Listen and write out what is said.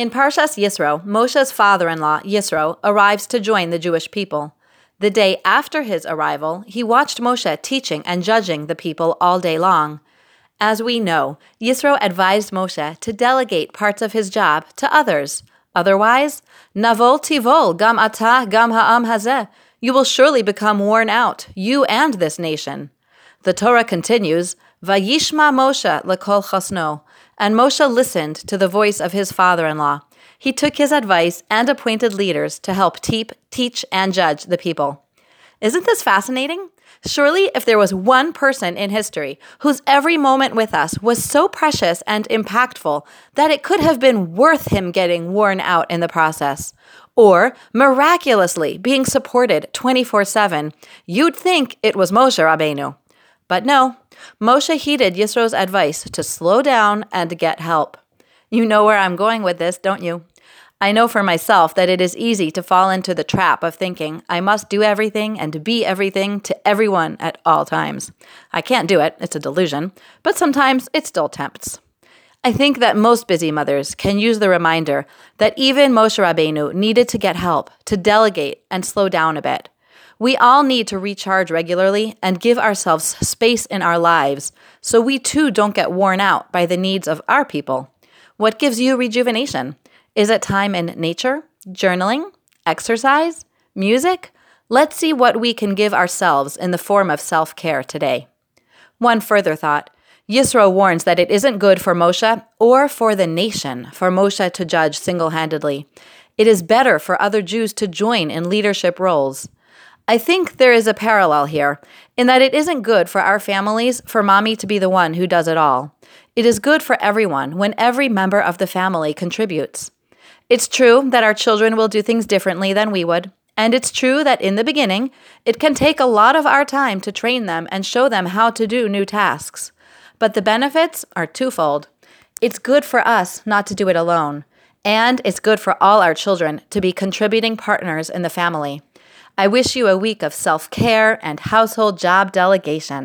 In Parshas Yisro, Moshe's father in law, Yisro, arrives to join the Jewish people. The day after his arrival, he watched Moshe teaching and judging the people all day long. As we know, Yisro advised Moshe to delegate parts of his job to others. Otherwise, Navol tivol gam ata gam ha'am hazeh. You will surely become worn out, you and this nation. The Torah continues, Vayishma Moshe lekol chosno, and Moshe listened to the voice of his father-in-law. He took his advice and appointed leaders to help teep, teach and judge the people. Isn't this fascinating? Surely, if there was one person in history whose every moment with us was so precious and impactful that it could have been worth him getting worn out in the process, or miraculously being supported 24 7, you'd think it was Moshe Rabbeinu. But no, Moshe heeded Yisro's advice to slow down and get help. You know where I'm going with this, don't you? I know for myself that it is easy to fall into the trap of thinking I must do everything and be everything to everyone at all times. I can't do it, it's a delusion, but sometimes it still tempts. I think that most busy mothers can use the reminder that even Moshe Rabbeinu needed to get help, to delegate, and slow down a bit. We all need to recharge regularly and give ourselves space in our lives so we too don't get worn out by the needs of our people. What gives you rejuvenation? Is it time in nature, journaling, exercise, music? Let's see what we can give ourselves in the form of self care today. One further thought Yisro warns that it isn't good for Moshe or for the nation for Moshe to judge single handedly. It is better for other Jews to join in leadership roles. I think there is a parallel here in that it isn't good for our families for mommy to be the one who does it all. It is good for everyone when every member of the family contributes. It's true that our children will do things differently than we would. And it's true that in the beginning, it can take a lot of our time to train them and show them how to do new tasks. But the benefits are twofold. It's good for us not to do it alone, and it's good for all our children to be contributing partners in the family. I wish you a week of self care and household job delegation.